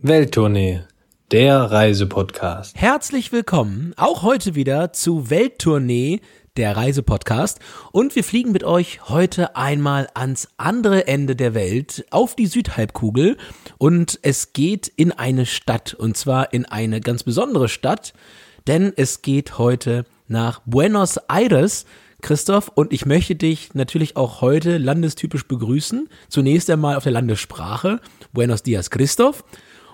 Welttournee, der Reisepodcast. Herzlich willkommen, auch heute wieder zu Welttournee, der Reisepodcast. Und wir fliegen mit euch heute einmal ans andere Ende der Welt, auf die Südhalbkugel. Und es geht in eine Stadt, und zwar in eine ganz besondere Stadt, denn es geht heute nach Buenos Aires. Christoph, und ich möchte dich natürlich auch heute landestypisch begrüßen. Zunächst einmal auf der Landessprache. Buenos Dias, Christoph.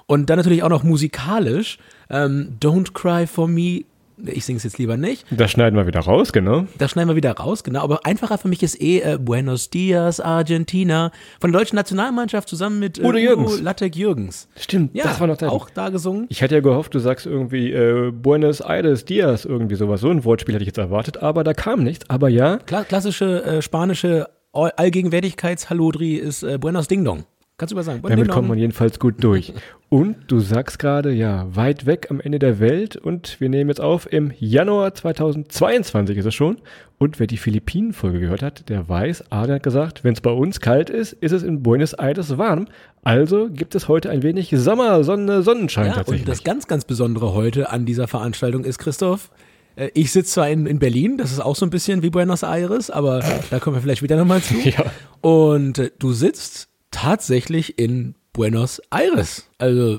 Und dann natürlich auch noch musikalisch. Ähm, Don't Cry for Me ich singe es jetzt lieber nicht. Das schneiden wir wieder raus, genau. Das schneiden wir wieder raus, genau. Aber einfacher für mich ist eh äh, Buenos Dias, Argentina. Von der deutschen Nationalmannschaft zusammen mit äh, Udo Jürgens. Lattek Jürgens. Stimmt, ja, das war noch da. Auch da gesungen. Ich hatte ja gehofft, du sagst irgendwie äh, Buenos Aires Dias, irgendwie sowas. So ein Wortspiel hätte ich jetzt erwartet, aber da kam nichts. Aber ja. Kla klassische äh, spanische Allgegenwärtigkeits-Hallodri ist äh, Buenos Ding Dong. Kannst du mal sagen. Damit kommt man jedenfalls gut durch. und du sagst gerade, ja, weit weg am Ende der Welt und wir nehmen jetzt auf, im Januar 2022 ist es schon. Und wer die Philippinen-Folge gehört hat, der weiß, Adrian hat gesagt, wenn es bei uns kalt ist, ist es in Buenos Aires warm. Also gibt es heute ein wenig Sommer, Sonne, Sonnenschein ja, tatsächlich. Und das ganz, ganz Besondere heute an dieser Veranstaltung ist, Christoph, äh, ich sitze zwar in, in Berlin, das ist auch so ein bisschen wie Buenos Aires, aber da kommen wir vielleicht wieder nochmal zu. Ja. Und äh, du sitzt tatsächlich in Buenos Aires. Also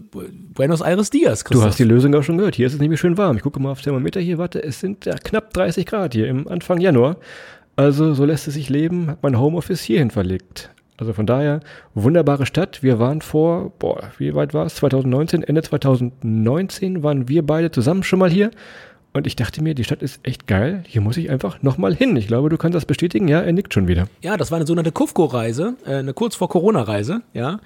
Buenos Aires Dias. Christoph. Du hast die Lösung auch schon gehört. Hier ist es nämlich schön warm. Ich gucke mal aufs Thermometer hier. Warte, es sind ja knapp 30 Grad hier im Anfang Januar. Also so lässt es sich leben. Hat mein Homeoffice hierhin verlegt. Also von daher, wunderbare Stadt. Wir waren vor, boah, wie weit war es? 2019, Ende 2019 waren wir beide zusammen schon mal hier. Und ich dachte mir, die Stadt ist echt geil. Hier muss ich einfach nochmal hin. Ich glaube, du kannst das bestätigen. Ja, er nickt schon wieder. Ja, das war eine sogenannte Kufko-Reise, äh, eine kurz vor Corona-Reise. Ja,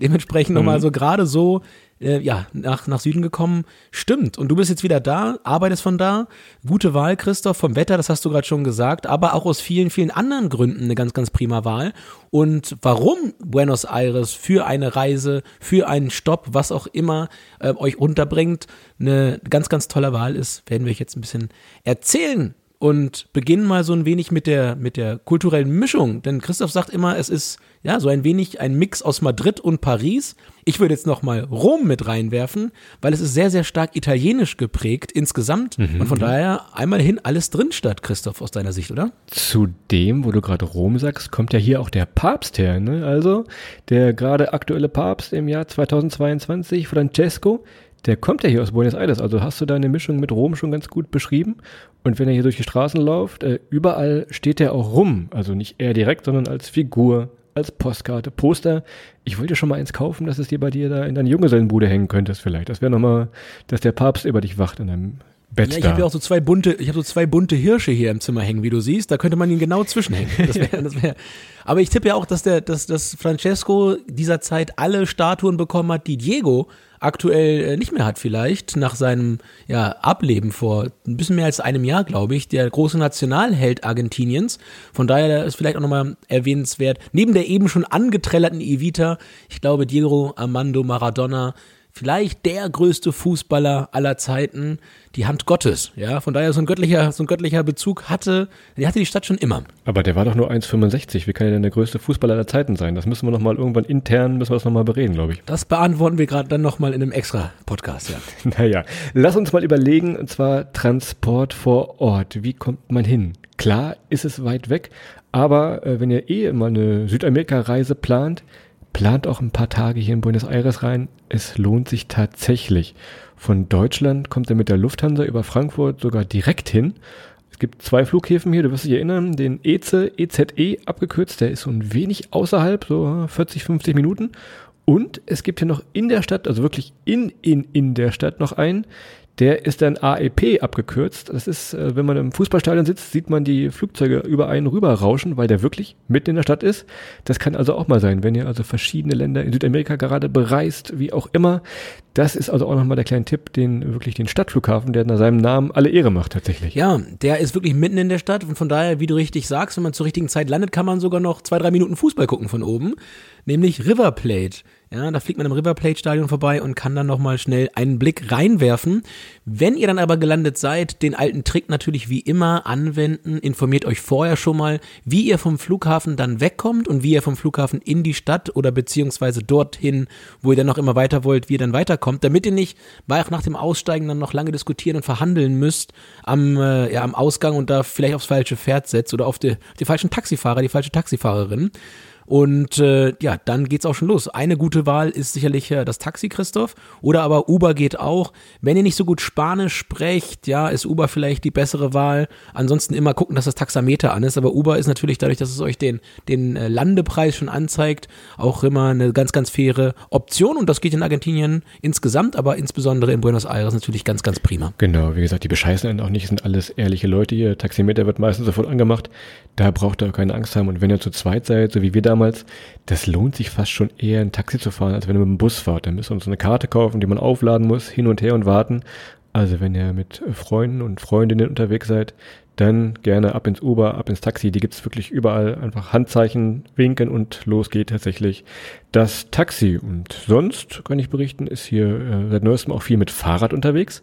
dementsprechend mhm. nochmal so gerade so äh, ja, nach, nach Süden gekommen. Stimmt. Und du bist jetzt wieder da, arbeitest von da. Gute Wahl, Christoph, vom Wetter, das hast du gerade schon gesagt, aber auch aus vielen, vielen anderen Gründen eine ganz, ganz prima Wahl. Und warum Buenos Aires für eine Reise, für einen Stopp, was auch immer äh, euch unterbringt, eine ganz, ganz tolle Wahl ist, werden wir euch jetzt ein bisschen erzählen und beginnen mal so ein wenig mit der, mit der kulturellen Mischung. Denn Christoph sagt immer, es ist ja so ein wenig ein Mix aus Madrid und Paris. Ich würde jetzt noch mal Rom mit reinwerfen, weil es ist sehr, sehr stark italienisch geprägt insgesamt. Mhm. Und von daher einmal hin alles drin statt, Christoph, aus deiner Sicht, oder? Zu dem, wo du gerade Rom sagst, kommt ja hier auch der Papst her. Ne? Also der gerade aktuelle Papst im Jahr 2022, Francesco, der kommt ja hier aus Buenos Aires, also hast du deine Mischung mit Rom schon ganz gut beschrieben. Und wenn er hier durch die Straßen läuft, äh, überall steht er auch rum. Also nicht er direkt, sondern als Figur, als Postkarte, Poster. Ich wollte schon mal eins kaufen, dass es dir bei dir da in deine Junggesellenbude hängen könntest vielleicht. Das wäre nochmal, dass der Papst über dich wacht in deinem Bett ja, ich habe ja auch so zwei bunte, ich habe so zwei bunte Hirsche hier im Zimmer hängen, wie du siehst. Da könnte man ihn genau zwischenhängen. Das wär, das wär. Aber ich tippe ja auch, dass der, dass, dass Francesco dieser Zeit alle Statuen bekommen hat, die Diego aktuell äh, nicht mehr hat vielleicht, nach seinem ja, Ableben vor ein bisschen mehr als einem Jahr, glaube ich, der große Nationalheld Argentiniens. Von daher ist vielleicht auch nochmal erwähnenswert, neben der eben schon angeträllerten Evita, ich glaube Diego Armando Maradona, vielleicht der größte Fußballer aller Zeiten, die Hand Gottes. Ja, von daher so ein göttlicher, so ein göttlicher Bezug hatte, die hatte die Stadt schon immer. Aber der war doch nur 1,65. Wie kann er denn der größte Fußballer aller Zeiten sein? Das müssen wir nochmal irgendwann intern, müssen wir das nochmal bereden, glaube ich. Das beantworten wir gerade dann nochmal in einem extra Podcast, ja. naja, lass uns mal überlegen, und zwar Transport vor Ort. Wie kommt man hin? Klar ist es weit weg, aber äh, wenn ihr eh mal eine Südamerika-Reise plant, plant auch ein paar Tage hier in Buenos Aires rein. Es lohnt sich tatsächlich. Von Deutschland kommt er mit der Lufthansa über Frankfurt sogar direkt hin. Es gibt zwei Flughäfen hier, du wirst dich erinnern, den EZE, EZE abgekürzt, der ist so ein wenig außerhalb, so 40, 50 Minuten. Und es gibt hier noch in der Stadt, also wirklich in, in, in der Stadt noch einen, der ist dann AEP abgekürzt. Das ist, äh, wenn man im Fußballstadion sitzt, sieht man die Flugzeuge über einen rüber rauschen, weil der wirklich mitten in der Stadt ist. Das kann also auch mal sein, wenn ihr also verschiedene Länder in Südamerika gerade bereist, wie auch immer. Das ist also auch nochmal der kleine Tipp, den wirklich den Stadtflughafen, der nach seinem Namen alle Ehre macht tatsächlich. Ja, der ist wirklich mitten in der Stadt und von daher, wie du richtig sagst, wenn man zur richtigen Zeit landet, kann man sogar noch zwei, drei Minuten Fußball gucken von oben. Nämlich River Plate Ja, da fliegt man im River Plate Stadion vorbei und kann dann nochmal schnell einen Blick reinwerfen. Wenn ihr dann aber gelandet seid, den alten Trick natürlich wie immer anwenden. Informiert euch vorher schon mal, wie ihr vom Flughafen dann wegkommt und wie ihr vom Flughafen in die Stadt oder beziehungsweise dorthin, wo ihr dann noch immer weiter wollt, wie ihr dann weiterkommt, damit ihr nicht nach dem Aussteigen dann noch lange diskutieren und verhandeln müsst am, äh, ja, am Ausgang und da vielleicht aufs falsche Pferd setzt oder auf die, die falschen Taxifahrer, die falsche Taxifahrerin. Und äh, ja, dann geht's auch schon los. Eine gute Wahl ist sicherlich äh, das Taxi, Christoph. Oder aber Uber geht auch. Wenn ihr nicht so gut Spanisch sprecht, ja, ist Uber vielleicht die bessere Wahl. Ansonsten immer gucken, dass das Taxameter an ist. Aber Uber ist natürlich dadurch, dass es euch den, den äh, Landepreis schon anzeigt, auch immer eine ganz, ganz faire Option. Und das geht in Argentinien insgesamt, aber insbesondere in Buenos Aires natürlich ganz, ganz prima. Genau, wie gesagt, die bescheißen auch nicht, sind alles ehrliche Leute hier. Taximeter wird meistens sofort angemacht. Da braucht ihr keine Angst haben. Und wenn ihr zu zweit seid, so wie wir damals, das lohnt sich fast schon eher ein Taxi zu fahren, als wenn ihr mit dem Bus fahrt. Dann müsst ihr uns eine Karte kaufen, die man aufladen muss, hin und her und warten. Also wenn ihr mit Freunden und Freundinnen unterwegs seid, dann gerne ab ins Uber, ab ins Taxi. Die gibt's wirklich überall. Einfach Handzeichen winken und los geht tatsächlich das Taxi. Und sonst kann ich berichten, ist hier äh, seit neuestem auch viel mit Fahrrad unterwegs.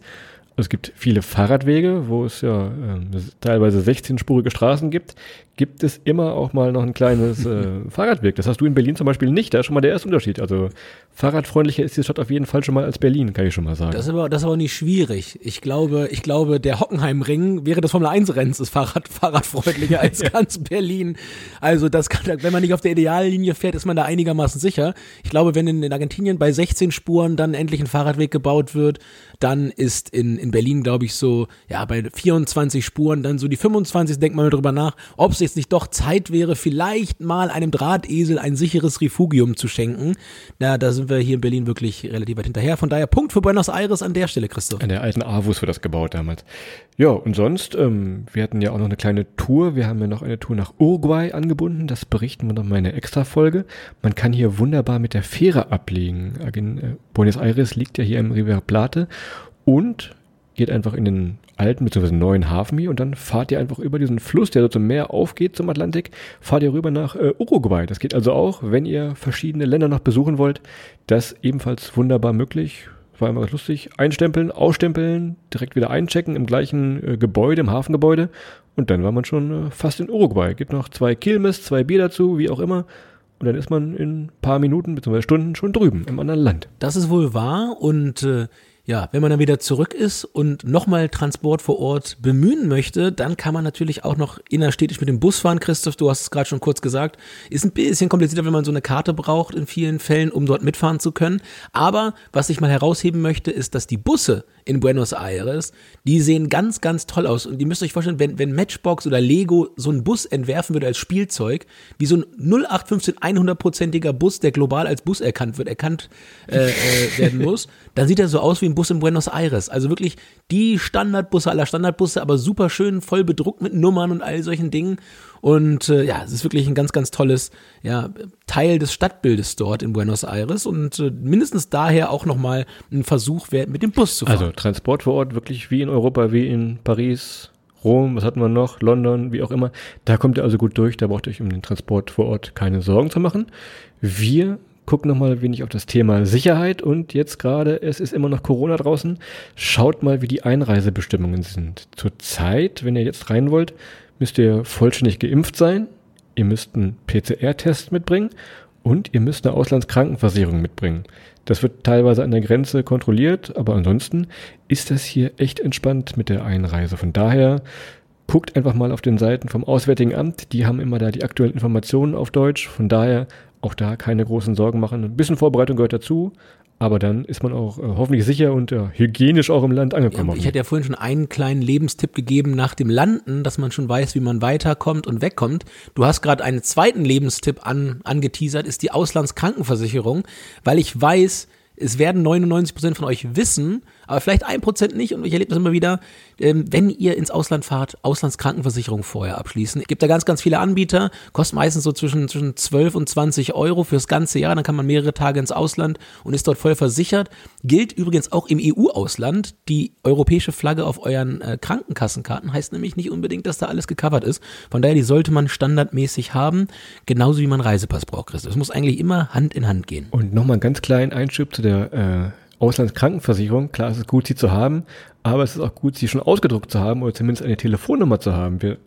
Es gibt viele Fahrradwege, wo es ja äh, teilweise 16-spurige Straßen gibt gibt es immer auch mal noch ein kleines äh, Fahrradweg. Das hast du in Berlin zum Beispiel nicht. Da ist schon mal der erste Unterschied. Also fahrradfreundlicher ist die Stadt auf jeden Fall schon mal als Berlin, kann ich schon mal sagen. Das ist aber, das ist aber nicht schwierig. Ich glaube, ich glaube, der Hockenheimring wäre des Formel 1 Rennens ist Fahrrad, fahrradfreundlicher als ganz Berlin. Also das kann, wenn man nicht auf der Ideallinie fährt, ist man da einigermaßen sicher. Ich glaube, wenn in, in Argentinien bei 16 Spuren dann endlich ein Fahrradweg gebaut wird, dann ist in, in Berlin, glaube ich, so, ja, bei 24 Spuren, dann so die 25, denkt man darüber nach, ob es jetzt nicht doch Zeit wäre, vielleicht mal einem Drahtesel ein sicheres Refugium zu schenken. Na, da sind wir hier in Berlin wirklich relativ weit hinterher. Von daher Punkt für Buenos Aires an der Stelle, Christoph. An der alten Avus wird das gebaut damals. Ja, und sonst, ähm, wir hatten ja auch noch eine kleine Tour. Wir haben ja noch eine Tour nach Uruguay angebunden. Das berichten wir noch mal in einer Extra-Folge. Man kann hier wunderbar mit der Fähre ablegen. Äh, Buenos Aires liegt ja hier im River Plate und geht einfach in den alten bzw. neuen Hafen hier und dann fahrt ihr einfach über diesen Fluss, der so zum Meer aufgeht, zum Atlantik, fahrt ihr rüber nach äh, Uruguay. Das geht also auch, wenn ihr verschiedene Länder noch besuchen wollt. Das ebenfalls wunderbar möglich. War immer ganz lustig. Einstempeln, ausstempeln, direkt wieder einchecken im gleichen äh, Gebäude, im Hafengebäude. Und dann war man schon äh, fast in Uruguay. Gibt noch zwei Kilmes, zwei Bier dazu, wie auch immer. Und dann ist man in ein paar Minuten bzw. Stunden schon drüben im anderen Land. Das ist wohl wahr und äh, ja, wenn man dann wieder zurück ist und nochmal Transport vor Ort bemühen möchte, dann kann man natürlich auch noch innerstädtisch mit dem Bus fahren. Christoph, du hast es gerade schon kurz gesagt. Ist ein bisschen komplizierter, wenn man so eine Karte braucht in vielen Fällen, um dort mitfahren zu können. Aber was ich mal herausheben möchte, ist, dass die Busse in Buenos Aires, die sehen ganz, ganz toll aus. Und ihr müsst euch vorstellen, wenn, wenn Matchbox oder Lego so einen Bus entwerfen würde als Spielzeug, wie so ein 0815 100-prozentiger Bus, der global als Bus erkannt wird, erkannt äh, äh, werden muss, dann sieht er so aus wie ein Bus in Buenos Aires. Also wirklich die Standardbusse aller Standardbusse, aber super schön, voll bedruckt mit Nummern und all solchen Dingen. Und äh, ja, es ist wirklich ein ganz, ganz tolles ja, Teil des Stadtbildes dort in Buenos Aires und äh, mindestens daher auch nochmal ein Versuch wert, mit dem Bus zu fahren. Also Transport vor Ort wirklich wie in Europa, wie in Paris, Rom, was hatten wir noch, London, wie auch immer. Da kommt ihr also gut durch, da braucht ihr euch um den Transport vor Ort keine Sorgen zu machen. Wir gucken nochmal wenig auf das Thema Sicherheit und jetzt gerade, es ist immer noch Corona draußen. Schaut mal, wie die Einreisebestimmungen sind. Zurzeit, wenn ihr jetzt rein wollt, müsst ihr vollständig geimpft sein, ihr müsst einen PCR-Test mitbringen und ihr müsst eine Auslandskrankenversicherung mitbringen. Das wird teilweise an der Grenze kontrolliert, aber ansonsten ist das hier echt entspannt mit der Einreise. Von daher guckt einfach mal auf den Seiten vom Auswärtigen Amt, die haben immer da die aktuellen Informationen auf Deutsch. Von daher auch da keine großen Sorgen machen. Ein bisschen Vorbereitung gehört dazu, aber dann ist man auch äh, hoffentlich sicher und äh, hygienisch auch im Land angekommen. Ja, ich hatte ja vorhin schon einen kleinen Lebenstipp gegeben nach dem Landen, dass man schon weiß, wie man weiterkommt und wegkommt. Du hast gerade einen zweiten Lebenstipp an, angeteasert, ist die Auslandskrankenversicherung, weil ich weiß, es werden 99 Prozent von euch wissen, aber vielleicht ein Prozent nicht. Und ich erlebe das immer wieder, ähm, wenn ihr ins Ausland fahrt, Auslandskrankenversicherung vorher abschließen. Es gibt da ganz, ganz viele Anbieter, kostet meistens so zwischen, zwischen 12 und 20 Euro fürs ganze Jahr. Dann kann man mehrere Tage ins Ausland und ist dort voll versichert. Gilt übrigens auch im EU-Ausland. Die europäische Flagge auf euren äh, Krankenkassenkarten heißt nämlich nicht unbedingt, dass da alles gecovert ist. Von daher, die sollte man standardmäßig haben, genauso wie man Reisepass braucht, Christoph. Es muss eigentlich immer Hand in Hand gehen. Und nochmal einen ganz kleinen Einschub zu der äh, Auslandskrankenversicherung. Klar, es ist gut, sie zu haben, aber es ist auch gut, sie schon ausgedruckt zu haben oder zumindest eine Telefonnummer zu haben. Wir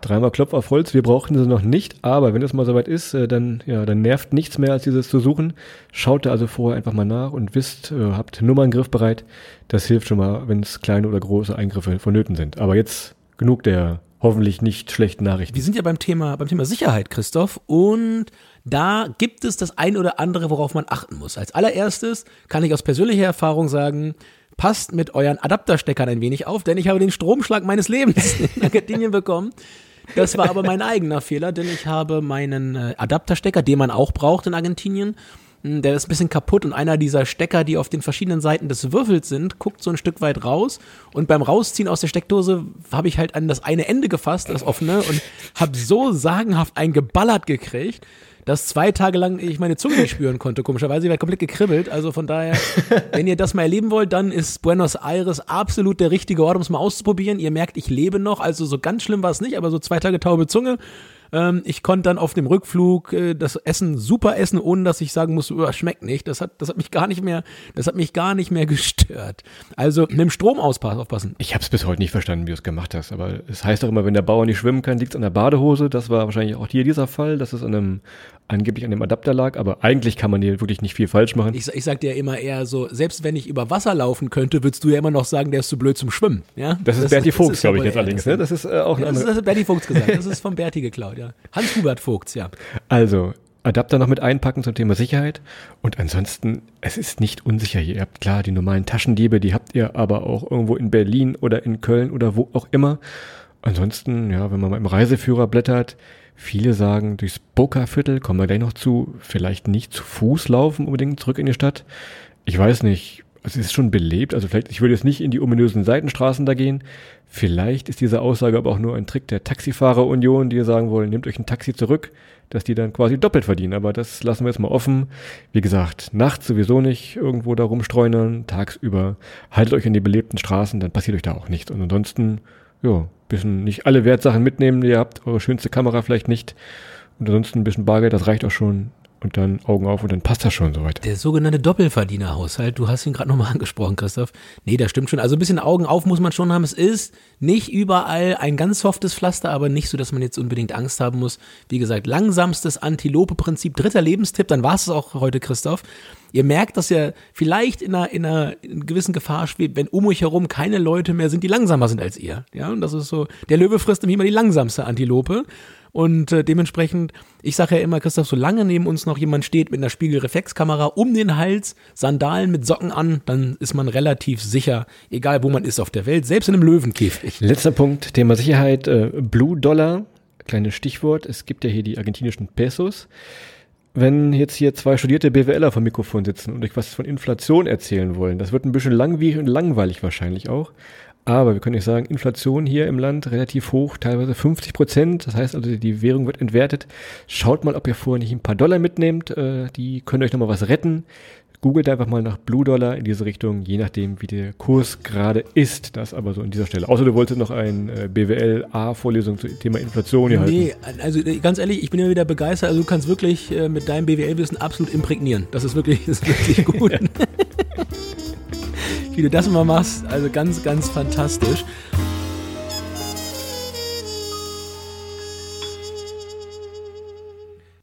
dreimal Klopf auf Holz, wir brauchen sie noch nicht, aber wenn es mal soweit ist, äh, dann, ja, dann nervt nichts mehr, als dieses zu suchen. Schaut da also vorher einfach mal nach und wisst, äh, habt Nummern griffbereit. Das hilft schon mal, wenn es kleine oder große Eingriffe vonnöten sind. Aber jetzt genug der hoffentlich nicht schlechten Nachrichten. Wir sind ja beim Thema, beim Thema Sicherheit, Christoph, und da gibt es das ein oder andere, worauf man achten muss. Als allererstes kann ich aus persönlicher Erfahrung sagen, passt mit euren Adaptersteckern ein wenig auf, denn ich habe den Stromschlag meines Lebens in Argentinien bekommen. Das war aber mein eigener Fehler, denn ich habe meinen äh, Adapterstecker, den man auch braucht in Argentinien, hm, der ist ein bisschen kaputt und einer dieser Stecker, die auf den verschiedenen Seiten des Würfels sind, guckt so ein Stück weit raus und beim Rausziehen aus der Steckdose habe ich halt an das eine Ende gefasst, das offene und habe so sagenhaft ein geballert gekriegt, dass zwei Tage lang ich meine Zunge nicht spüren konnte. Komischerweise, ich war komplett gekribbelt. Also von daher, wenn ihr das mal erleben wollt, dann ist Buenos Aires absolut der richtige Ort, um es mal auszuprobieren. Ihr merkt, ich lebe noch. Also so ganz schlimm war es nicht, aber so zwei Tage taube Zunge. Ähm, ich konnte dann auf dem Rückflug äh, das Essen super essen, ohne dass ich sagen muss, oh, schmeckt nicht. Das hat, das hat mich gar nicht mehr, das hat mich gar nicht mehr gestört. Also mit dem Strom aufpassen. Ich habe es bis heute nicht verstanden, wie du es gemacht hast. Aber es heißt doch immer, wenn der Bauer nicht schwimmen kann, liegt es an der Badehose. Das war wahrscheinlich auch hier dieser Fall, dass es an einem angeblich an dem Adapter lag, aber eigentlich kann man hier wirklich nicht viel falsch machen. Ich, ich sag dir immer eher so, selbst wenn ich über Wasser laufen könnte, würdest du ja immer noch sagen, der ist zu blöd zum Schwimmen. Ja? Das ist das, Berti Vogts, glaube ich, jetzt allerdings. Ne? Das ist äh, auch ein das, ist, das ist Berti Vogts gesagt. Das ist von Berti geklaut, ja. Hans-Hubert Vogts, ja. Also, Adapter noch mit einpacken zum Thema Sicherheit. Und ansonsten, es ist nicht unsicher hier. Ihr habt klar die normalen Taschendiebe, die habt ihr aber auch irgendwo in Berlin oder in Köln oder wo auch immer. Ansonsten, ja, wenn man mal im Reiseführer blättert, Viele sagen, durchs Boca-Viertel, kommen wir gleich noch zu, vielleicht nicht zu Fuß laufen unbedingt zurück in die Stadt. Ich weiß nicht, es ist schon belebt, also vielleicht, ich würde jetzt nicht in die ominösen Seitenstraßen da gehen. Vielleicht ist diese Aussage aber auch nur ein Trick der Taxifahrerunion, die sagen wollen, nehmt euch ein Taxi zurück, dass die dann quasi doppelt verdienen. Aber das lassen wir jetzt mal offen. Wie gesagt, nachts sowieso nicht irgendwo da rumstreunern, tagsüber haltet euch in die belebten Straßen, dann passiert euch da auch nichts. Und ansonsten, ja, bisschen nicht alle Wertsachen mitnehmen, die ihr habt, eure schönste Kamera vielleicht nicht. Und ansonsten ein bisschen Bargeld, das reicht auch schon und dann Augen auf und dann passt das schon soweit. Der sogenannte Doppelverdienerhaushalt, du hast ihn gerade nochmal angesprochen, Christoph. Nee, das stimmt schon. Also ein bisschen Augen auf muss man schon haben. Es ist nicht überall ein ganz softes Pflaster, aber nicht so, dass man jetzt unbedingt Angst haben muss. Wie gesagt, langsamstes Antilope-Prinzip, dritter Lebenstipp, dann war es auch heute, Christoph. Ihr merkt, dass ihr vielleicht in einer, in einer gewissen Gefahr schwebt, wenn um euch herum keine Leute mehr sind, die langsamer sind als ihr. Ja, und das ist so, der Löwe frisst nämlich immer die langsamste Antilope. Und äh, dementsprechend, ich sage ja immer, Christoph, solange neben uns noch jemand steht mit einer Spiegelreflexkamera um den Hals, Sandalen mit Socken an, dann ist man relativ sicher, egal wo man ist auf der Welt, selbst in einem Löwenkäfig. Letzter Punkt, Thema Sicherheit, äh, Blue Dollar, kleines Stichwort. Es gibt ja hier die argentinischen Pesos. Wenn jetzt hier zwei studierte BWLer vom Mikrofon sitzen und euch was von Inflation erzählen wollen, das wird ein bisschen langwierig und langweilig wahrscheinlich auch. Aber wir können euch sagen, Inflation hier im Land relativ hoch, teilweise 50 Prozent. Das heißt also, die Währung wird entwertet. Schaut mal, ob ihr vorher nicht ein paar Dollar mitnehmt. Äh, die können euch nochmal was retten. Googelt einfach mal nach Blue Dollar in diese Richtung, je nachdem, wie der Kurs gerade ist. Das aber so an dieser Stelle. Außer du wolltest noch eine äh, BWL-A-Vorlesung zum Thema Inflation hier nee, halten. also äh, ganz ehrlich, ich bin ja wieder begeistert. Also du kannst wirklich mit deinem BWL-Wissen absolut imprägnieren. Das ist wirklich, das ist wirklich gut. wie du das immer machst. Also ganz, ganz fantastisch.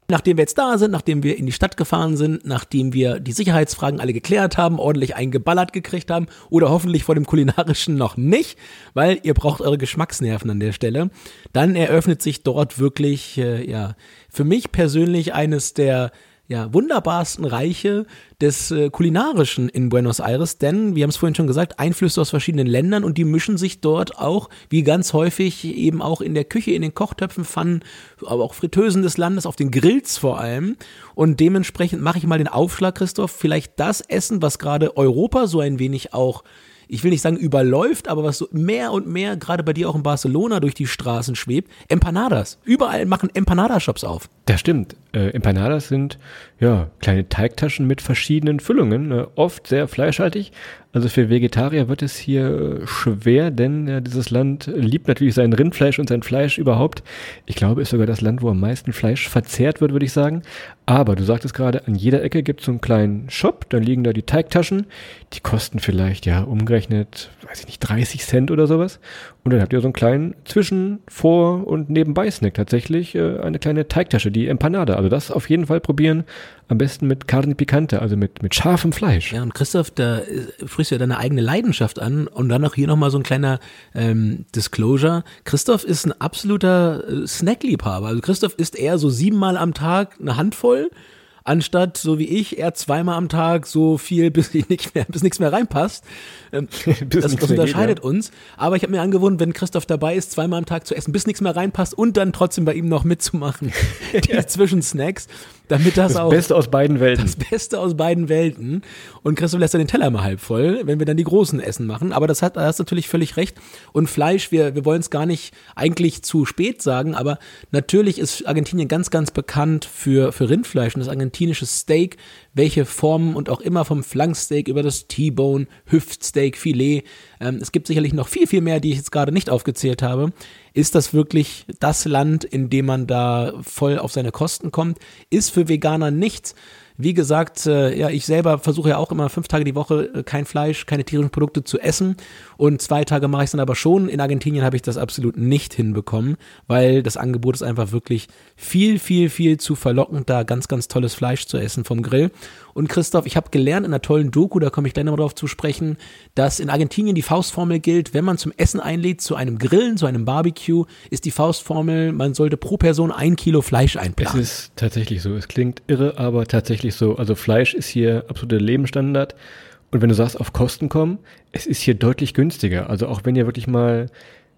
Nachdem wir jetzt da sind, nachdem wir in die Stadt gefahren sind, nachdem wir die Sicherheitsfragen alle geklärt haben, ordentlich eingeballert gekriegt haben oder hoffentlich vor dem kulinarischen noch nicht, weil ihr braucht eure Geschmacksnerven an der Stelle, dann eröffnet sich dort wirklich, äh, ja, für mich persönlich eines der ja, wunderbarsten Reiche des äh, Kulinarischen in Buenos Aires, denn, wir haben es vorhin schon gesagt, Einflüsse aus verschiedenen Ländern und die mischen sich dort auch, wie ganz häufig, eben auch in der Küche, in den Kochtöpfen, Pfannen, aber auch Fritteusen des Landes, auf den Grills vor allem. Und dementsprechend mache ich mal den Aufschlag, Christoph, vielleicht das Essen, was gerade Europa so ein wenig auch ich will nicht sagen überläuft, aber was so mehr und mehr gerade bei dir auch in Barcelona durch die Straßen schwebt, Empanadas. Überall machen Empanada-Shops auf. Das stimmt. Äh, Empanadas sind ja kleine Teigtaschen mit verschiedenen Füllungen, äh, oft sehr fleischhaltig. Also für Vegetarier wird es hier schwer, denn äh, dieses Land liebt natürlich sein Rindfleisch und sein Fleisch überhaupt. Ich glaube, ist sogar das Land, wo am meisten Fleisch verzehrt wird, würde ich sagen. Aber du sagtest gerade, an jeder Ecke gibt es so einen kleinen Shop, dann liegen da die Teigtaschen, die kosten vielleicht ja umgerechnet, weiß ich nicht, 30 Cent oder sowas. Und dann habt ihr so einen kleinen Zwischen-, Vor- und Nebenbei-Snack tatsächlich, äh, eine kleine Teigtasche, die Empanada. Also das auf jeden Fall probieren. Am besten mit Carne Picante, also mit, mit scharfem Fleisch. Ja, und Christoph, da äh, sprichst du ja deine eigene Leidenschaft an. Und dann auch hier nochmal so ein kleiner ähm, Disclosure. Christoph ist ein absoluter äh, Snackliebhaber. Also Christoph isst eher so siebenmal am Tag eine Handvoll anstatt so wie ich eher zweimal am Tag so viel, bis nicht mehr, bis nichts mehr reinpasst. Ähm, das, das unterscheidet geht, ja. uns. Aber ich habe mir angewohnt, wenn Christoph dabei ist, zweimal am Tag zu essen, bis nichts mehr reinpasst und dann trotzdem bei ihm noch mitzumachen. Die. Zwischensnacks damit das, das auch. Das Beste aus beiden Welten. Das Beste aus beiden Welten. Und Christoph lässt dann den Teller mal halb voll, wenn wir dann die großen Essen machen. Aber das hat, da hast natürlich völlig recht. Und Fleisch, wir, wir wollen es gar nicht eigentlich zu spät sagen, aber natürlich ist Argentinien ganz, ganz bekannt für, für Rindfleisch und das argentinische Steak welche Formen und auch immer vom Flanksteak über das T-Bone, Hüftsteak, Filet. Ähm, es gibt sicherlich noch viel, viel mehr, die ich jetzt gerade nicht aufgezählt habe. Ist das wirklich das Land, in dem man da voll auf seine Kosten kommt? Ist für Veganer nichts. Wie gesagt, äh, ja, ich selber versuche ja auch immer fünf Tage die Woche äh, kein Fleisch, keine tierischen Produkte zu essen. Und zwei Tage mache ich es dann aber schon. In Argentinien habe ich das absolut nicht hinbekommen, weil das Angebot ist einfach wirklich viel, viel, viel zu verlockend, da ganz, ganz tolles Fleisch zu essen vom Grill. Und Christoph, ich habe gelernt in einer tollen Doku, da komme ich gleich nochmal drauf zu sprechen, dass in Argentinien die Faustformel gilt, wenn man zum Essen einlädt, zu einem Grillen, zu einem Barbecue, ist die Faustformel, man sollte pro Person ein Kilo Fleisch einplanen. Es ist tatsächlich so. Es klingt irre, aber tatsächlich so. Also Fleisch ist hier absoluter Lebensstandard. Und wenn du sagst, auf Kosten kommen, es ist hier deutlich günstiger. Also auch wenn ihr wirklich mal,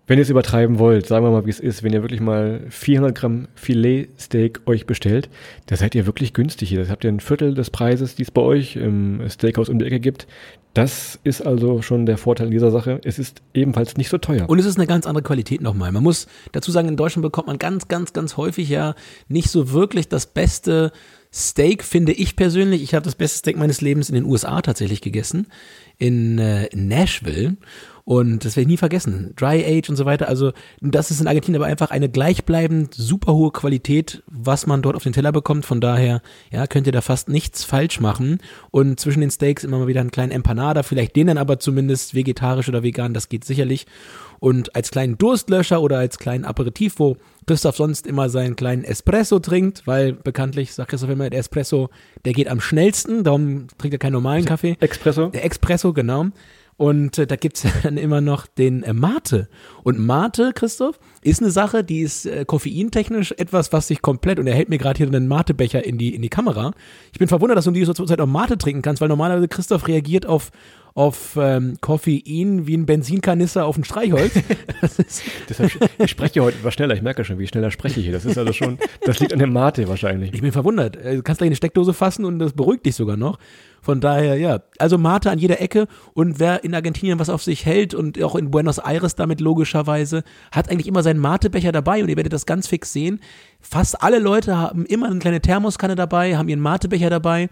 wenn ihr es übertreiben wollt, sagen wir mal, wie es ist, wenn ihr wirklich mal 400 Gramm Filetsteak euch bestellt, da seid ihr wirklich günstig hier. Das habt ihr ein Viertel des Preises, die es bei euch im Steakhouse um die Ecke gibt. Das ist also schon der Vorteil dieser Sache. Es ist ebenfalls nicht so teuer. Und es ist eine ganz andere Qualität nochmal. Man muss dazu sagen, in Deutschland bekommt man ganz, ganz, ganz häufig ja nicht so wirklich das beste Steak finde ich persönlich, ich habe das beste Steak meines Lebens in den USA tatsächlich gegessen, in, äh, in Nashville. Und das werde ich nie vergessen. Dry Age und so weiter. Also, das ist in Argentinien aber einfach eine gleichbleibend super hohe Qualität, was man dort auf den Teller bekommt. Von daher, ja, könnt ihr da fast nichts falsch machen. Und zwischen den Steaks immer mal wieder einen kleinen Empanada, vielleicht den dann aber zumindest vegetarisch oder vegan, das geht sicherlich. Und als kleinen Durstlöscher oder als kleinen Aperitif, wo Christoph sonst immer seinen kleinen Espresso trinkt, weil bekanntlich sagt Christoph immer, der Espresso, der geht am schnellsten, darum trinkt er keinen normalen Kaffee. Espresso? Der Espresso, genau. Und äh, da gibt's dann immer noch den äh, Mate. Und Mate, Christoph, ist eine Sache, die ist äh, koffeintechnisch etwas, was sich komplett, und er hält mir gerade hier einen Matebecher in die, in die Kamera. Ich bin verwundert, dass du in dieser Zeit auch Mate trinken kannst, weil normalerweise Christoph reagiert auf, auf ähm, Koffein wie ein Benzinkanister auf ein Streichholz. Deshalb, ich spreche heute etwas schneller, ich merke schon, wie schneller spreche ich hier. Das ist also schon, das liegt an der Mate wahrscheinlich. Ich bin verwundert. Äh, du kannst gleich eine Steckdose fassen und das beruhigt dich sogar noch. Von daher, ja. Also Mate an jeder Ecke und wer in Argentinien was auf sich hält und auch in Buenos Aires damit logischerweise, hat eigentlich immer seinen Matebecher dabei und ihr werdet das ganz fix sehen. Fast alle Leute haben immer eine kleine Thermoskanne dabei, haben ihren Matebecher dabei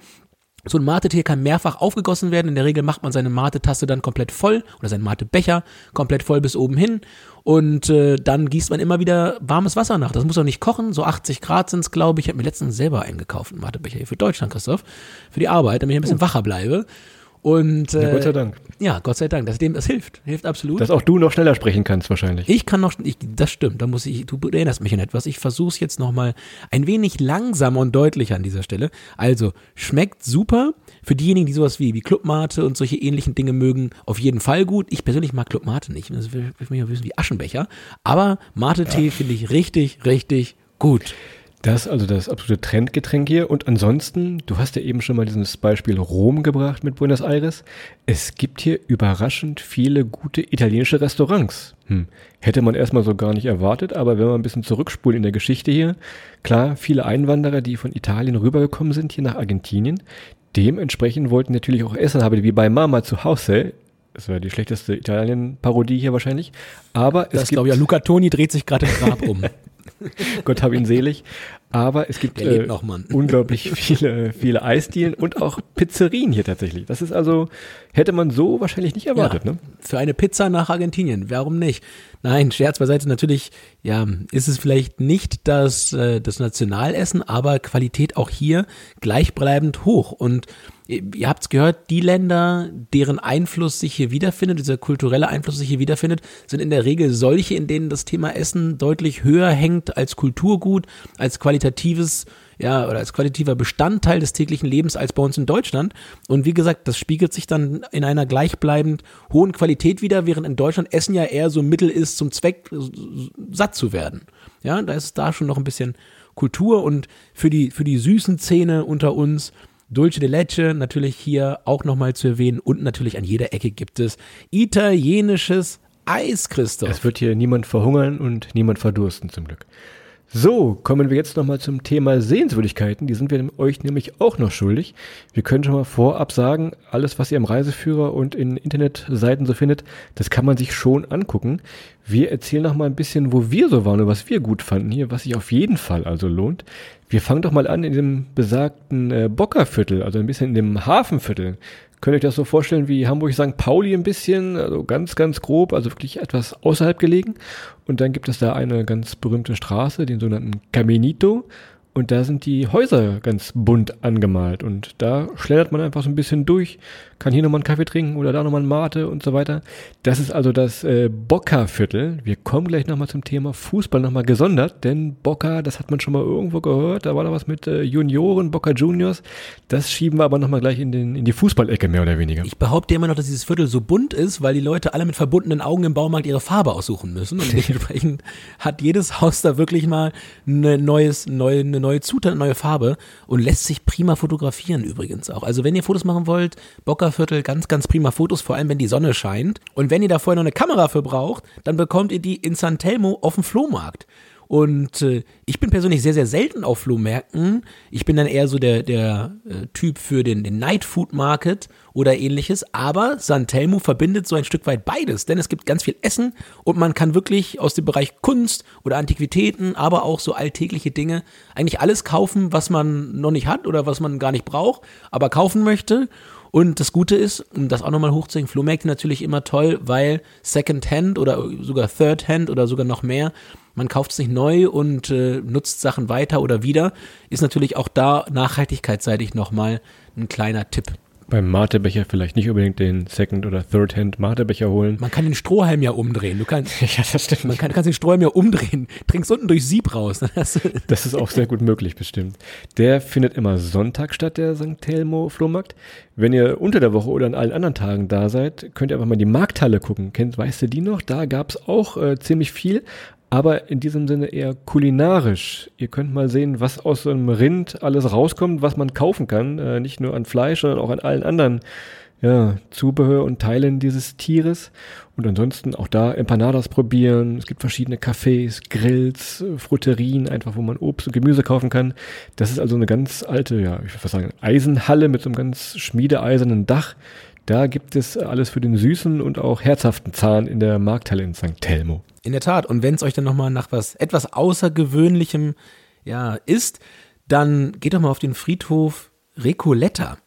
so ein Mate-Tee kann mehrfach aufgegossen werden. In der Regel macht man seine Mate-Tasse dann komplett voll oder seinen Mate-Becher komplett voll bis oben hin. Und äh, dann gießt man immer wieder warmes Wasser nach. Das muss auch nicht kochen. So 80 Grad sind's, glaube ich. Ich habe mir letztens selber eingekauft, einen Mate-Becher hier für Deutschland, Christoph. Für die Arbeit, damit ich ein bisschen oh. wacher bleibe. Und äh, ja, Gott sei Dank. Ja, Gott sei Dank. Das, dem, das hilft. Hilft absolut. Dass auch du noch schneller sprechen kannst wahrscheinlich. Ich kann noch, ich, das stimmt. Da muss ich, du erinnerst mich an etwas. Ich versuche es jetzt nochmal ein wenig langsamer und deutlicher an dieser Stelle. Also, schmeckt super. Für diejenigen, die sowas wie, wie Clubmate und solche ähnlichen Dinge mögen, auf jeden Fall gut. Ich persönlich mag Clubmate nicht. Das will, will mich ein bisschen wie Aschenbecher. Aber Mate-Tee ja. finde ich richtig, richtig gut. Das ist also das absolute Trendgetränk hier. Und ansonsten, du hast ja eben schon mal dieses Beispiel Rom gebracht mit Buenos Aires. Es gibt hier überraschend viele gute italienische Restaurants. Hm. Hätte man erstmal so gar nicht erwartet, aber wenn man ein bisschen zurückspulen in der Geschichte hier, klar, viele Einwanderer, die von Italien rübergekommen sind hier nach Argentinien, dementsprechend wollten natürlich auch Essen haben, wie bei Mama zu Hause. Das wäre die schlechteste Italien-Parodie hier wahrscheinlich. Aber Das es glaube gibt ich, ja, Luca Toni dreht sich gerade im Grab um. Gott hab ihn selig. Aber es gibt äh, noch, unglaublich viele, viele Eisdielen und auch Pizzerien hier tatsächlich. Das ist also, hätte man so wahrscheinlich nicht erwartet, ja, ne? Für eine Pizza nach Argentinien, warum nicht? Nein, Scherz beiseite, natürlich, ja, ist es vielleicht nicht das, äh, das Nationalessen, aber Qualität auch hier gleichbleibend hoch. Und ihr ihr habt's gehört, die Länder, deren Einfluss sich hier wiederfindet, dieser kulturelle Einfluss sich hier wiederfindet, sind in der Regel solche, in denen das Thema Essen deutlich höher hängt als Kulturgut, als qualitatives ja, oder als qualitativer Bestandteil des täglichen Lebens als bei uns in Deutschland. Und wie gesagt, das spiegelt sich dann in einer gleichbleibend hohen Qualität wieder, während in Deutschland Essen ja eher so ein Mittel ist, zum Zweck satt zu werden. Ja, da ist da schon noch ein bisschen Kultur und für die, für die süßen Zähne unter uns Dulce de Leche natürlich hier auch nochmal zu erwähnen und natürlich an jeder Ecke gibt es italienisches Eis, Christoph. Es wird hier niemand verhungern und niemand verdursten zum Glück. So, kommen wir jetzt nochmal zum Thema Sehenswürdigkeiten. Die sind wir euch nämlich auch noch schuldig. Wir können schon mal vorab sagen, alles, was ihr im Reiseführer und in Internetseiten so findet, das kann man sich schon angucken. Wir erzählen noch mal ein bisschen, wo wir so waren und was wir gut fanden hier, was sich auf jeden Fall also lohnt. Wir fangen doch mal an in dem besagten äh, Bockerviertel, also ein bisschen in dem Hafenviertel. Könnt ihr euch das so vorstellen wie Hamburg-St. Pauli ein bisschen, also ganz, ganz grob, also wirklich etwas außerhalb gelegen. Und dann gibt es da eine ganz berühmte Straße, den sogenannten Caminito. Und da sind die Häuser ganz bunt angemalt. Und da schlendert man einfach so ein bisschen durch, kann hier nochmal einen Kaffee trinken oder da nochmal einen Mate und so weiter. Das ist also das äh, Bocca-Viertel. Wir kommen gleich nochmal zum Thema Fußball nochmal gesondert, denn Bocca, das hat man schon mal irgendwo gehört, da war da was mit äh, Junioren, Bocca Juniors. Das schieben wir aber nochmal gleich in, den, in die Fußballecke mehr oder weniger. Ich behaupte immer noch, dass dieses Viertel so bunt ist, weil die Leute alle mit verbundenen Augen im Baumarkt ihre Farbe aussuchen müssen. Und dementsprechend hat jedes Haus da wirklich mal eine, neues, neue, eine neue Zutat, eine neue Farbe und lässt sich prima fotografieren übrigens auch. Also wenn ihr Fotos machen wollt, Bockerviertel, ganz, ganz prima Fotos, vor allem wenn die Sonne scheint. Und wenn ihr da vorher noch eine Kamera für braucht, dann bekommt ihr die in San Telmo auf dem Flohmarkt. Und äh, ich bin persönlich sehr, sehr selten auf Flohmärkten. Ich bin dann eher so der, der äh, Typ für den, den Night Food Market oder ähnliches. Aber San Telmo verbindet so ein Stück weit beides, denn es gibt ganz viel Essen und man kann wirklich aus dem Bereich Kunst oder Antiquitäten, aber auch so alltägliche Dinge eigentlich alles kaufen, was man noch nicht hat oder was man gar nicht braucht, aber kaufen möchte. Und das Gute ist, um das auch nochmal hochzuhängen, Flohmärkte natürlich immer toll, weil Secondhand oder sogar Thirdhand oder sogar noch mehr, man kauft es nicht neu und äh, nutzt Sachen weiter oder wieder, ist natürlich auch da nachhaltigkeitsseitig nochmal ein kleiner Tipp. Beim Matebecher vielleicht nicht unbedingt den Second- oder Third-Hand-Matebecher holen. Man kann den Strohhalm ja umdrehen. Du kannst, Ja, das stimmt. man kann, kannst den Strohhalm ja umdrehen. Trinkst unten durch Sieb raus. Du- Das ist auch sehr gut möglich, bestimmt. Der findet immer Sonntag statt, der St. Telmo Flohmarkt. Wenn ihr unter der Woche oder an allen anderen Tagen da seid, könnt ihr einfach mal die Markthalle gucken. Kennt, weißt du die noch? Da gab's auch äh, ziemlich viel, aber in diesem Sinne eher kulinarisch. Ihr könnt mal sehen, was aus so einem Rind alles rauskommt, was man kaufen kann. Äh, nicht nur an Fleisch, sondern auch an allen anderen ja, Zubehör und Teilen dieses Tieres. Und ansonsten auch da Empanadas probieren. Es gibt verschiedene Cafés, Grills, Fruterien, einfach wo man Obst und Gemüse kaufen kann. Das ist also eine ganz alte, ja, ich würde fast sagen, Eisenhalle mit so einem ganz schmiedeeisernen Dach. Da gibt es alles für den süßen und auch herzhaften Zahn in der Markthalle in St. Telmo. In der Tat. Und wenn es euch dann nochmal nach was etwas Außergewöhnlichem ja, ist, dann geht doch mal auf den Friedhof Recoleta.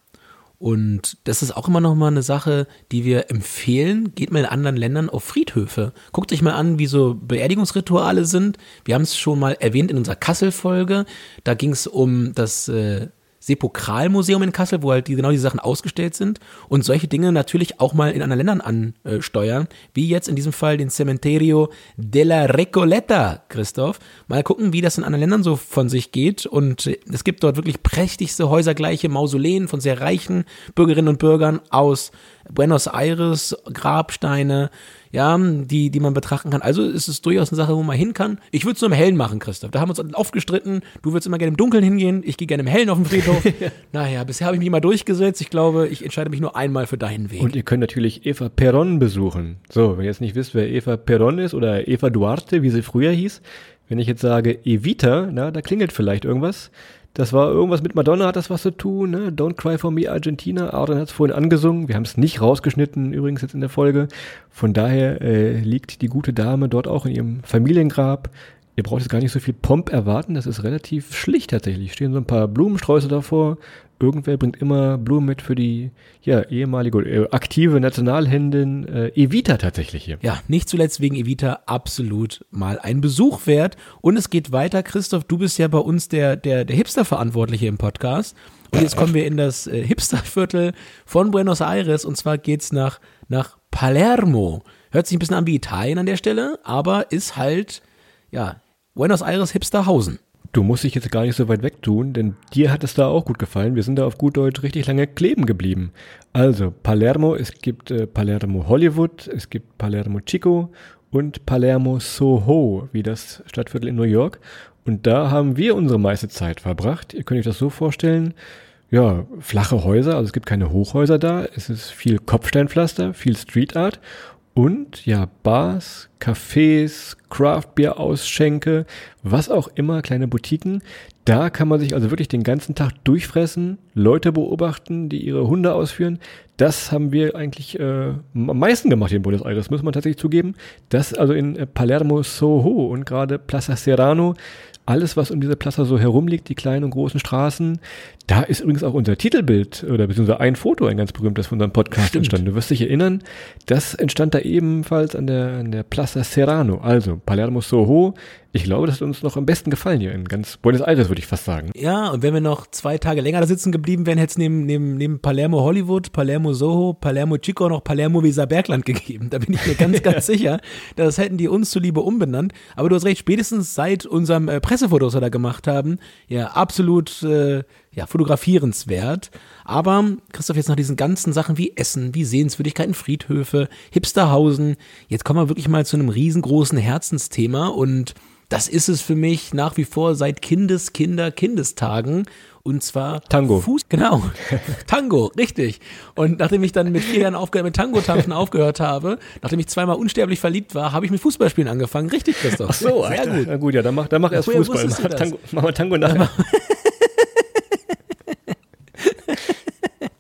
Und das ist auch immer noch mal eine Sache, die wir empfehlen. Geht mal in anderen Ländern auf Friedhöfe. Guckt euch mal an, wie so Beerdigungsrituale sind. Wir haben es schon mal erwähnt in unserer Kassel-Folge. Da ging es um das äh, Sepokralmuseum in Kassel, wo halt die, genau diese Sachen ausgestellt sind und solche Dinge natürlich auch mal in anderen Ländern ansteuern, wie jetzt in diesem Fall den Cementerio della Recoleta, Christoph. Mal gucken, wie das in anderen Ländern so von sich geht und es gibt dort wirklich prächtigste häusergleiche Mausoleen von sehr reichen Bürgerinnen und Bürgern aus Buenos Aires, Grabsteine, ja, die, die man betrachten kann. Also ist es durchaus eine Sache, wo man hin kann. Ich würde es nur im Hellen machen, Christoph. Da haben wir uns oft gestritten. Du würdest immer gerne im Dunkeln hingehen. Ich gehe gerne im Hellen auf den Friedhof. naja, bisher habe ich mich immer durchgesetzt. Ich glaube, ich entscheide mich nur einmal für deinen Weg. Und ihr könnt natürlich Eva Perron besuchen. So, wenn ihr jetzt nicht wisst, wer Eva Perron ist oder Eva Duarte, wie sie früher hieß. Wenn ich jetzt sage Evita, na, da klingelt vielleicht irgendwas. Das war irgendwas mit Madonna, hat das was zu tun, ne? Don't Cry for Me Argentina. Aaron hat es vorhin angesungen. Wir haben es nicht rausgeschnitten, übrigens jetzt in der Folge. Von daher äh, liegt die gute Dame dort auch in ihrem Familiengrab. Ihr braucht jetzt gar nicht so viel Pomp erwarten, das ist relativ schlicht tatsächlich. Stehen so ein paar Blumensträuße davor. Irgendwer bringt immer Blumen mit für die ja, ehemalige äh, aktive Nationalhändin äh, Evita tatsächlich hier. Ja, nicht zuletzt wegen Evita absolut mal ein Besuch wert. Und es geht weiter, Christoph, du bist ja bei uns der, der, der Hipster-Verantwortliche im Podcast. Und jetzt kommen wir in das äh, Hipsterviertel von Buenos Aires und zwar geht's nach, nach Palermo. Hört sich ein bisschen an wie Italien an der Stelle, aber ist halt, ja, Buenos Aires Hipsterhausen. Du musst dich jetzt gar nicht so weit weg tun, denn dir hat es da auch gut gefallen. Wir sind da auf gut Deutsch richtig lange kleben geblieben. Also Palermo, es gibt äh, Palermo Hollywood, es gibt Palermo Chico und Palermo Soho, wie das Stadtviertel in New York. Und da haben wir unsere meiste Zeit verbracht. Ihr könnt euch das so vorstellen. Ja, flache Häuser, also es gibt keine Hochhäuser da. Es ist viel Kopfsteinpflaster, viel Street Art und ja, Bars, Cafés, Craftbeer-Ausschenke, was auch immer, kleine Boutiquen. Da kann man sich also wirklich den ganzen Tag durchfressen, Leute beobachten, die ihre Hunde ausführen. Das haben wir eigentlich äh, am meisten gemacht in Buenos Aires, muss man tatsächlich zugeben. Das also in äh, Palermo Soho und gerade Plaza Serrano alles, was um diese Plaza so herumliegt, die kleinen und großen Straßen. Da ist übrigens auch unser Titelbild oder beziehungsweise ein Foto, ein ganz berühmtes von unserem Podcast Stimmt. entstanden. Du wirst dich erinnern, das entstand da ebenfalls an der, an der Plaza Serrano, also Palermo Soho. Ich glaube, das hat uns noch am besten gefallen hier in ganz Buenos Aires, würde ich fast sagen. Ja, und wenn wir noch zwei Tage länger da sitzen geblieben wären, hätte es neben, neben, neben Palermo Hollywood, Palermo Soho, Palermo Chico noch Palermo Weser Bergland gegeben. Da bin ich mir ganz, ganz sicher. Das hätten die uns zuliebe umbenannt. Aber du hast recht, spätestens seit unserem äh, Pressefotos, wir da gemacht haben, ja, absolut äh, ja, fotografierenswert. Aber Christoph, jetzt nach diesen ganzen Sachen wie Essen, wie Sehenswürdigkeiten, Friedhöfe, Hipsterhausen, jetzt kommen wir wirklich mal zu einem riesengroßen Herzensthema und das ist es für mich nach wie vor seit Kindes, Kinder, Kindestagen. Und zwar Tango. Fuß, genau. Tango, richtig. Und nachdem ich dann mit vier Jahren aufgehört, mit Tango-Tanzen aufgehört habe, nachdem ich zweimal unsterblich verliebt war, habe ich mit Fußballspielen angefangen. Richtig, Christoph. Ach so, sehr Alter. gut. Na gut, ja, dann mach, dann mach erst Fußball. Mach Tango, mach mal Tango nachher.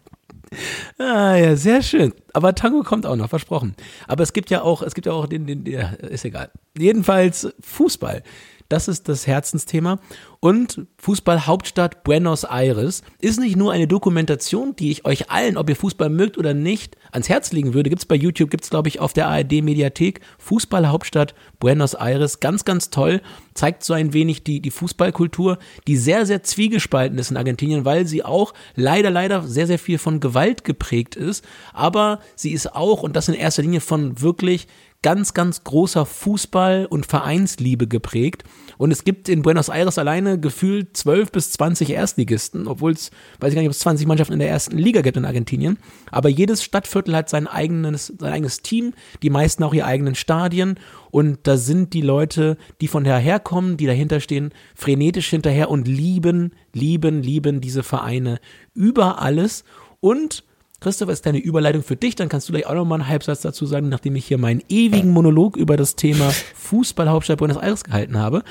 Ah, ja, sehr schön. Aber Tango kommt auch noch, versprochen. Aber es gibt ja auch, es gibt ja auch den, den, ja, ist egal. Jedenfalls Fußball. Das ist das Herzensthema. Und Fußballhauptstadt Buenos Aires ist nicht nur eine Dokumentation, die ich euch allen, ob ihr Fußball mögt oder nicht, ans Herz legen würde. Gibt's bei YouTube, gibt's glaube ich auf der ARD Mediathek. Fußballhauptstadt Buenos Aires, ganz, ganz toll. Zeigt so ein wenig die, die Fußballkultur, die sehr, sehr zwiegespalten ist in Argentinien, weil sie auch leider, leider sehr, sehr viel von Gewalt geprägt ist. Aber sie ist auch, und das in erster Linie von wirklich ganz, ganz großer Fußball- und Vereinsliebe geprägt. Und es gibt in Buenos Aires alleine gefühlt 12 bis 20 Erstligisten, obwohl es, weiß ich gar nicht, ob es 20 Mannschaften in der ersten Liga gibt in Argentinien. Aber jedes Stadtviertel hat sein eigenes, sein eigenes Team, die meisten auch ihre eigenen Stadien. Und da sind die Leute, die von daher kommen, die dahinter stehen, frenetisch hinterher und lieben, lieben, lieben diese Vereine über alles. Und Christoph, ist deine Überleitung für dich, dann kannst du gleich auch noch mal einen Halbsatz dazu sagen, nachdem ich hier meinen ewigen Monolog über das Thema Fußballhauptstadt Buenos Aires gehalten habe.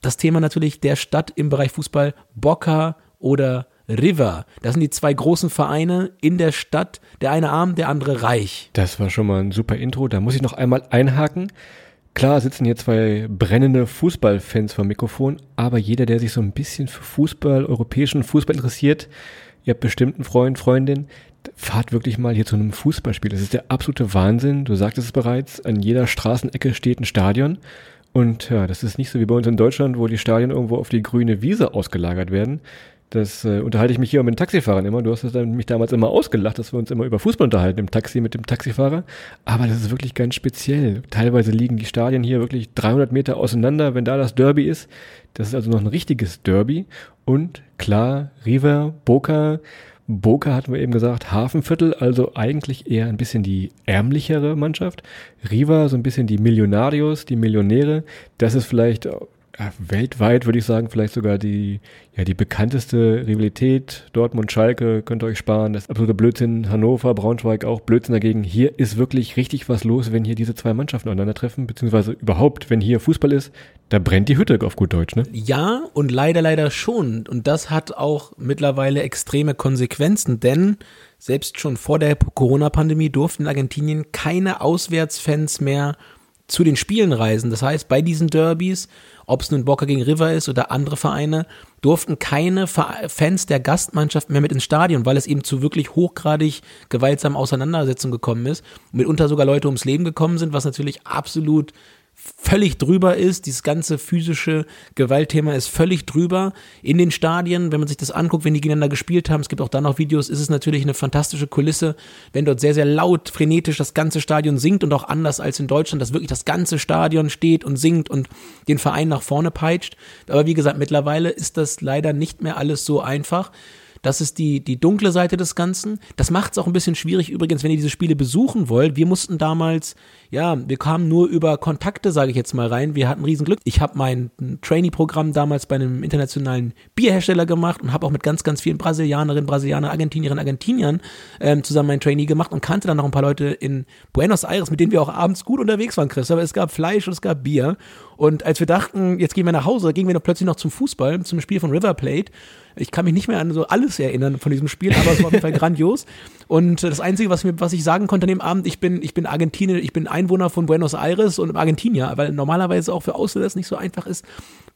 Das Thema natürlich der Stadt im Bereich Fußball Boca oder River. Das sind die zwei großen Vereine in der Stadt, der eine arm, der andere reich. Das war schon mal ein super Intro, da muss ich noch einmal einhaken. Klar sitzen hier zwei brennende Fußballfans vom Mikrofon, aber jeder, der sich so ein bisschen für Fußball, europäischen Fußball interessiert, ihr habt bestimmt einen Freund, Freundin, fahrt wirklich mal hier zu einem Fußballspiel. Das ist der absolute Wahnsinn. Du sagtest es bereits, an jeder Straßenecke steht ein Stadion. Und ja, das ist nicht so wie bei uns in Deutschland, wo die Stadien irgendwo auf die grüne Wiese ausgelagert werden. Das äh, unterhalte ich mich hier mit den Taxifahrern immer. Du hast mich damals immer ausgelacht, dass wir uns immer über Fußball unterhalten im Taxi mit dem Taxifahrer. Aber das ist wirklich ganz speziell. Teilweise liegen die Stadien hier wirklich 300 Meter auseinander, wenn da das Derby ist. Das ist also noch ein richtiges Derby. Und klar, River, Boca, Boca hatten wir eben gesagt, Hafenviertel, also eigentlich eher ein bisschen die ärmlichere Mannschaft. Riva so ein bisschen die Millionarios, die Millionäre. Das ist vielleicht weltweit würde ich sagen, vielleicht sogar die, ja, die bekannteste Rivalität. Dortmund, Schalke, könnt ihr euch sparen. Das absolute Blödsinn. Hannover, Braunschweig auch Blödsinn dagegen. Hier ist wirklich richtig was los, wenn hier diese zwei Mannschaften aufeinandertreffen, beziehungsweise überhaupt, wenn hier Fußball ist, da brennt die Hütte auf gut Deutsch, ne? Ja, und leider, leider schon. Und das hat auch mittlerweile extreme Konsequenzen, denn selbst schon vor der Corona-Pandemie durften in Argentinien keine Auswärtsfans mehr zu den Spielen reisen. Das heißt, bei diesen Derbys ob es nun Boca gegen River ist oder andere Vereine, durften keine Fans der Gastmannschaft mehr mit ins Stadion, weil es eben zu wirklich hochgradig gewaltsamen Auseinandersetzungen gekommen ist. Mitunter sogar Leute ums Leben gekommen sind, was natürlich absolut völlig drüber ist. Dieses ganze physische Gewaltthema ist völlig drüber in den Stadien. Wenn man sich das anguckt, wenn die gegeneinander gespielt haben, es gibt auch da noch Videos, ist es natürlich eine fantastische Kulisse, wenn dort sehr, sehr laut, frenetisch das ganze Stadion singt und auch anders als in Deutschland, dass wirklich das ganze Stadion steht und singt und den Verein nach vorne peitscht. Aber wie gesagt, mittlerweile ist das leider nicht mehr alles so einfach. Das ist die, die dunkle Seite des Ganzen. Das macht es auch ein bisschen schwierig übrigens, wenn ihr diese Spiele besuchen wollt. Wir mussten damals, ja, wir kamen nur über Kontakte, sage ich jetzt mal rein. Wir hatten Riesenglück. Ich habe mein Trainee-Programm damals bei einem internationalen Bierhersteller gemacht und habe auch mit ganz, ganz vielen Brasilianerinnen, Brasilianern, Argentinierinnen, Argentiniern ähm, zusammen mein Trainee gemacht und kannte dann noch ein paar Leute in Buenos Aires, mit denen wir auch abends gut unterwegs waren, Chris. Aber es gab Fleisch und es gab Bier. Und als wir dachten, jetzt gehen wir nach Hause, gingen wir noch plötzlich noch zum Fußball, zum Spiel von River Plate. Ich kann mich nicht mehr an so alles erinnern von diesem Spiel, aber es war auf jeden Fall grandios. Und das Einzige, was, mir, was ich sagen konnte an dem Abend, ich bin, ich bin Argentinier, ich bin Einwohner von Buenos Aires und Argentinier, weil normalerweise auch für Ausländer es nicht so einfach ist,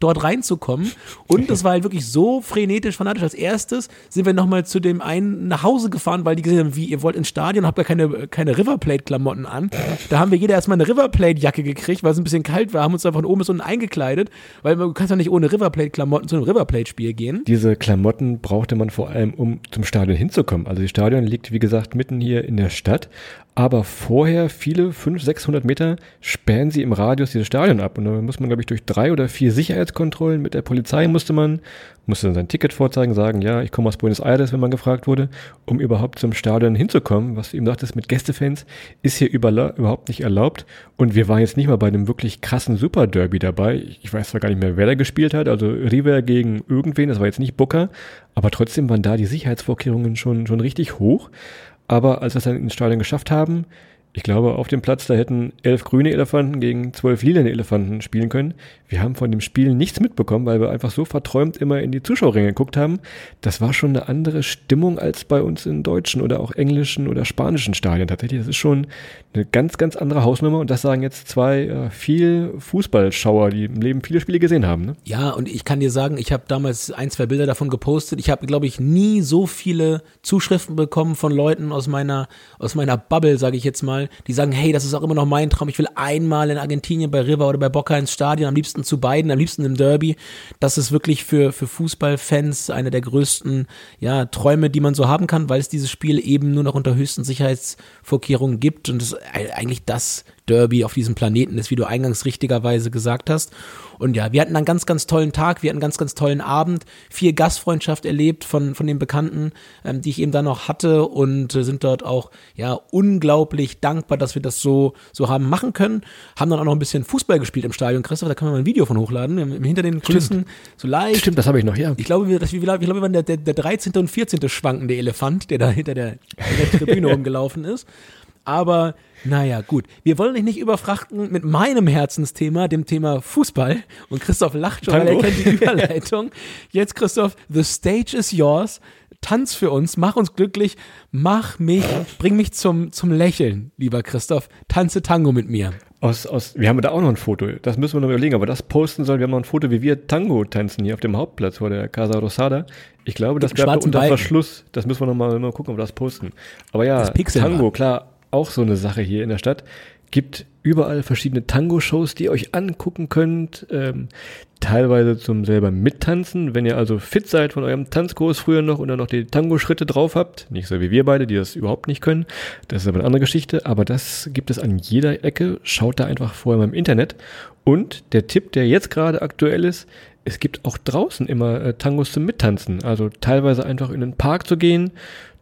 dort reinzukommen. Und das war halt wirklich so frenetisch, fanatisch. Als erstes sind wir nochmal zu dem einen nach Hause gefahren, weil die gesehen haben, wie ihr wollt ins Stadion, habt ihr keine, keine Riverplate-Klamotten an. Da haben wir jeder erstmal eine Riverplate-Jacke gekriegt, weil es ein bisschen kalt war, haben uns da von oben bis unten eingekleidet, weil du kannst ja nicht ohne Riverplate-Klamotten zu einem Riverplate-Spiel gehen. Diese Klamotten brauchte man vor allem, um zum Stadion hinzukommen. Also das Stadion liegt, wie gesagt, mitten hier in der Stadt aber vorher viele 500, 600 Meter sperren sie im Radius dieses Stadion ab. Und dann muss man, glaube ich, durch drei oder vier Sicherheitskontrollen mit der Polizei musste man, musste sein Ticket vorzeigen, sagen, ja, ich komme aus Buenos Aires, wenn man gefragt wurde, um überhaupt zum Stadion hinzukommen. Was du eben sagtest, mit Gästefans ist hier überhaupt nicht erlaubt. Und wir waren jetzt nicht mal bei einem wirklich krassen Super Derby dabei. Ich weiß zwar gar nicht mehr, wer da gespielt hat, also River gegen irgendwen, das war jetzt nicht Booker, aber trotzdem waren da die Sicherheitsvorkehrungen schon, schon richtig hoch. Aber als wir es dann ins Stadion geschafft haben, ich glaube, auf dem Platz, da hätten elf grüne Elefanten gegen zwölf lilane Elefanten spielen können. Wir haben von dem Spiel nichts mitbekommen, weil wir einfach so verträumt immer in die Zuschauerränge geguckt haben. Das war schon eine andere Stimmung als bei uns in deutschen oder auch englischen oder spanischen Stadien. Tatsächlich, das ist schon eine ganz, ganz andere Hausnummer. Und das sagen jetzt zwei äh, viel Fußballschauer, die im Leben viele Spiele gesehen haben. Ne? Ja, und ich kann dir sagen, ich habe damals ein, zwei Bilder davon gepostet. Ich habe, glaube ich, nie so viele Zuschriften bekommen von Leuten aus meiner, aus meiner Bubble, sage ich jetzt mal die sagen, hey, das ist auch immer noch mein Traum, ich will einmal in Argentinien bei River oder bei Boca ins Stadion, am liebsten zu beiden, am liebsten im Derby. Das ist wirklich für, für Fußballfans einer der größten ja, Träume, die man so haben kann, weil es dieses Spiel eben nur noch unter höchsten Sicherheitsvorkehrungen gibt und es eigentlich das Derby auf diesem Planeten ist, wie du eingangs richtigerweise gesagt hast. Und ja, wir hatten einen ganz, ganz tollen Tag, wir hatten einen ganz, ganz tollen Abend, viel Gastfreundschaft erlebt von, von den Bekannten, ähm, die ich eben da noch hatte und äh, sind dort auch, ja, unglaublich dankbar, dass wir das so, so haben machen können. Haben dann auch noch ein bisschen Fußball gespielt im Stadion, Christoph, da kann man mal ein Video von hochladen, hinter den Kulissen, so leicht. Stimmt, das habe ich noch, ja. Ich glaube, wir, das, wir, ich glaube, wir waren der, der, der 13. und 14. schwankende Elefant, der da hinter der, hinter der Tribüne rumgelaufen ist. Aber naja, gut. Wir wollen dich nicht überfrachten mit meinem Herzensthema, dem Thema Fußball. Und Christoph lacht schon, weil er kennt die Überleitung. Jetzt, Christoph, the stage is yours. Tanz für uns, mach uns glücklich, mach mich, bring mich zum, zum Lächeln, lieber Christoph. Tanze Tango mit mir. Aus, aus, wir haben da auch noch ein Foto, das müssen wir noch überlegen, aber das posten sollen. Wir haben noch ein Foto, wie wir Tango tanzen hier auf dem Hauptplatz vor der Casa Rosada. Ich glaube, das bleibt unter. Verschluss. Das müssen wir noch mal, mal gucken, ob wir das posten. Aber ja, Tango, klar, auch so eine Sache hier in der Stadt. Gibt überall verschiedene Tango-Shows, die ihr euch angucken könnt. Ähm, teilweise zum selber mittanzen. Wenn ihr also fit seid von eurem Tanzkurs früher noch und dann noch die Tango-Schritte drauf habt. Nicht so wie wir beide, die das überhaupt nicht können. Das ist aber eine andere Geschichte. Aber das gibt es an jeder Ecke. Schaut da einfach vorher mal im Internet. Und der Tipp, der jetzt gerade aktuell ist, es gibt auch draußen immer äh, Tangos zum Mittanzen. Also teilweise einfach in den Park zu gehen.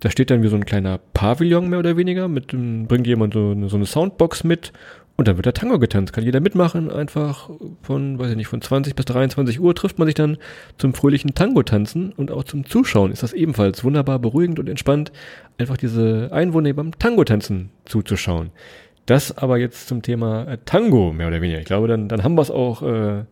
Da steht dann wie so ein kleiner Pavillon mehr oder weniger. Mit, bringt jemand so eine, so eine Soundbox mit und dann wird der Tango getanzt. Kann jeder mitmachen. Einfach von, weiß ich nicht, von 20 bis 23 Uhr trifft man sich dann zum fröhlichen Tango tanzen. Und auch zum Zuschauen ist das ebenfalls wunderbar beruhigend und entspannt, einfach diese Einwohner beim Tango tanzen zuzuschauen. Das aber jetzt zum Thema äh, Tango, mehr oder weniger. Ich glaube, dann, dann haben wir es auch äh,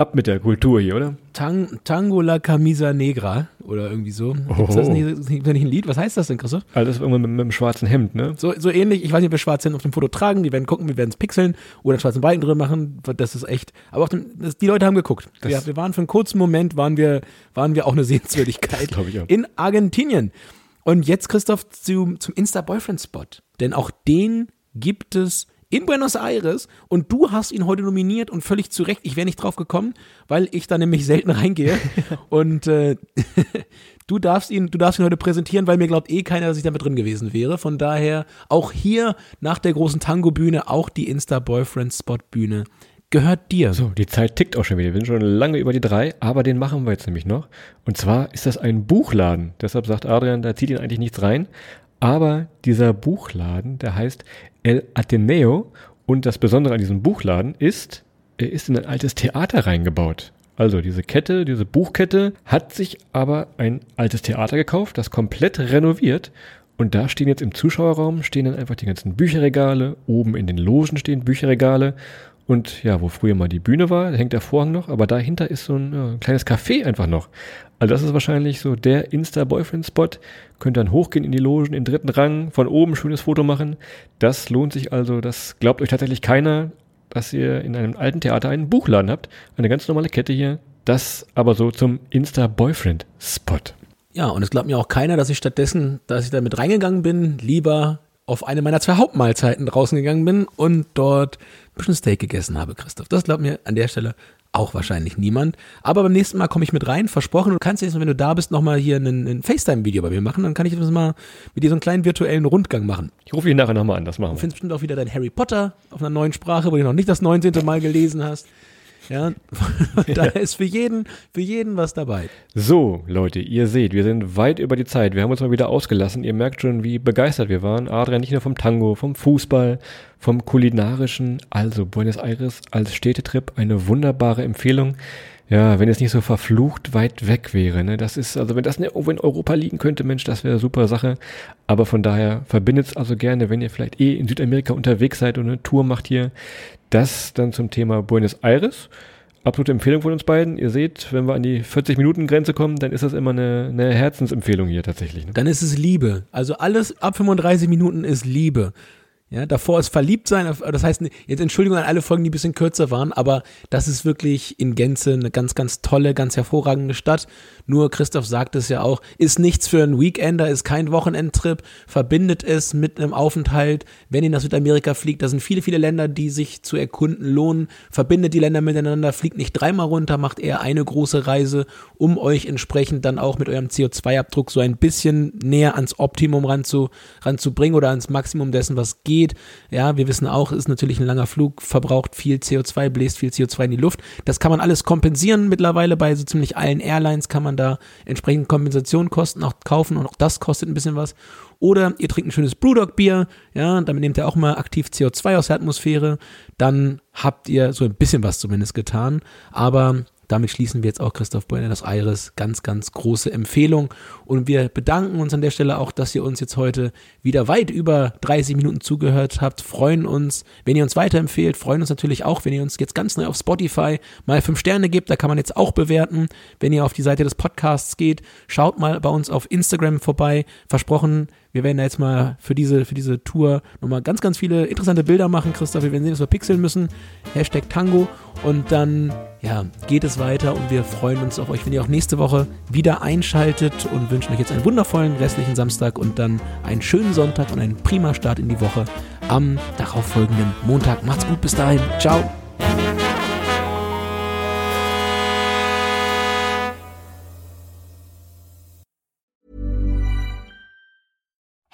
ab mit der Kultur hier, oder? Tang, Tango la Camisa Negra oder irgendwie so. Oh. Ist das nicht, nicht ein Lied? Was heißt das denn, Christoph? Also das irgendwann mit, mit dem schwarzen Hemd, ne? So, so ähnlich, ich weiß nicht, ob wir schwarze Hemd auf dem Foto tragen, die werden gucken, wir werden es pixeln oder einen schwarzen Balken drin machen, das ist echt. Aber auch den, das, die Leute haben geguckt. Wir, wir, waren für einen kurzen Moment, waren wir, waren wir auch eine Sehenswürdigkeit ich auch. in Argentinien. Und jetzt, Christoph, zu, zum Insta-Boyfriend-Spot. Denn auch den gibt es in Buenos Aires und du hast ihn heute nominiert und völlig zu Recht. Ich wäre nicht drauf gekommen, weil ich da nämlich selten reingehe. und äh, du darfst ihn, du darfst ihn heute präsentieren, weil mir glaubt eh keiner, dass ich damit drin gewesen wäre. Von daher auch hier nach der großen Tango-Bühne auch die Insta-Boyfriend-Spot-Bühne gehört dir. So, die Zeit tickt auch schon wieder. Wir sind schon lange über die drei, aber den machen wir jetzt nämlich noch. Und zwar ist das ein Buchladen. Deshalb sagt Adrian, da zieht ihn eigentlich nichts rein. Aber dieser Buchladen, der heißt El Ateneo. Und das Besondere an diesem Buchladen ist, er ist in ein altes Theater reingebaut. Also diese Kette, diese Buchkette hat sich aber ein altes Theater gekauft, das komplett renoviert. Und da stehen jetzt im Zuschauerraum, stehen dann einfach die ganzen Bücherregale. Oben in den Logen stehen Bücherregale. Und ja, wo früher mal die Bühne war, hängt der Vorhang noch, aber dahinter ist so ein ja, kleines Café einfach noch. Also das ist wahrscheinlich so der Insta-Boyfriend-Spot. Könnt dann hochgehen in die Logen, in dritten Rang, von oben schönes Foto machen. Das lohnt sich also, das glaubt euch tatsächlich keiner, dass ihr in einem alten Theater einen Buchladen habt. Eine ganz normale Kette hier. Das aber so zum Insta-Boyfriend-Spot. Ja, und es glaubt mir auch keiner, dass ich stattdessen, dass ich da mit reingegangen bin, lieber auf eine meiner zwei Hauptmahlzeiten draußen gegangen bin und dort ein bisschen Steak gegessen habe, Christoph. Das glaubt mir an der Stelle auch wahrscheinlich niemand. Aber beim nächsten Mal komme ich mit rein, versprochen. Du kannst jetzt, wenn du da bist, nochmal hier ein, ein FaceTime-Video bei mir machen. Dann kann ich das mal mit dir so einen kleinen virtuellen Rundgang machen. Ich rufe ihn nachher nochmal an, das machen wir. Du findest bestimmt auch wieder dein Harry Potter auf einer neuen Sprache, wo du noch nicht das 19. Mal gelesen hast. Ja, da ist für jeden, für jeden was dabei. So, Leute, ihr seht, wir sind weit über die Zeit. Wir haben uns mal wieder ausgelassen. Ihr merkt schon, wie begeistert wir waren. Adrian nicht nur vom Tango, vom Fußball, vom kulinarischen. Also Buenos Aires als Städtetrip eine wunderbare Empfehlung. Ja, wenn es nicht so verflucht weit weg wäre, ne? Das ist, also wenn das in Europa liegen könnte, Mensch, das wäre super Sache. Aber von daher verbindet es also gerne, wenn ihr vielleicht eh in Südamerika unterwegs seid und eine Tour macht hier. Das dann zum Thema Buenos Aires. Absolute Empfehlung von uns beiden. Ihr seht, wenn wir an die 40-Minuten-Grenze kommen, dann ist das immer eine, eine Herzensempfehlung hier tatsächlich. Ne? Dann ist es Liebe. Also alles ab 35 Minuten ist Liebe. Ja, davor ist verliebt sein, das heißt, jetzt Entschuldigung an alle Folgen, die ein bisschen kürzer waren, aber das ist wirklich in Gänze eine ganz, ganz tolle, ganz hervorragende Stadt. Nur Christoph sagt es ja auch, ist nichts für einen Weekender, ist kein Wochenendtrip, verbindet es mit einem Aufenthalt. Wenn ihr nach Südamerika fliegt, da sind viele, viele Länder, die sich zu erkunden lohnen. Verbindet die Länder miteinander, fliegt nicht dreimal runter, macht eher eine große Reise, um euch entsprechend dann auch mit eurem CO2-Abdruck so ein bisschen näher ans Optimum ranzu, ranzubringen oder ans Maximum dessen, was geht geht. Ja, wir wissen auch, ist natürlich ein langer Flug, verbraucht viel CO2, bläst viel CO2 in die Luft. Das kann man alles kompensieren mittlerweile bei so ziemlich allen Airlines kann man da entsprechend Kompensationskosten auch kaufen und auch das kostet ein bisschen was. Oder ihr trinkt ein schönes Brewdog-Bier, ja, damit nehmt ihr auch mal aktiv CO2 aus der Atmosphäre. Dann habt ihr so ein bisschen was zumindest getan. Aber damit schließen wir jetzt auch Christoph Buenos Aires. Ganz, ganz große Empfehlung. Und wir bedanken uns an der Stelle auch, dass ihr uns jetzt heute wieder weit über 30 Minuten zugehört habt. Freuen uns, wenn ihr uns weiterempfehlt. Freuen uns natürlich auch, wenn ihr uns jetzt ganz neu auf Spotify mal fünf Sterne gibt. Da kann man jetzt auch bewerten. Wenn ihr auf die Seite des Podcasts geht, schaut mal bei uns auf Instagram vorbei. Versprochen, wir werden da jetzt mal für diese, für diese Tour nochmal ganz, ganz viele interessante Bilder machen, Christoph. Wir werden sehen, dass wir pixeln müssen. Hashtag Tango. Und dann, ja, geht es weiter und wir freuen uns auf euch, wenn ihr auch nächste Woche wieder einschaltet und wünschen euch jetzt einen wundervollen restlichen Samstag und dann einen schönen Sonntag und einen prima Start in die Woche am darauffolgenden Montag. Macht's gut, bis dahin. Ciao.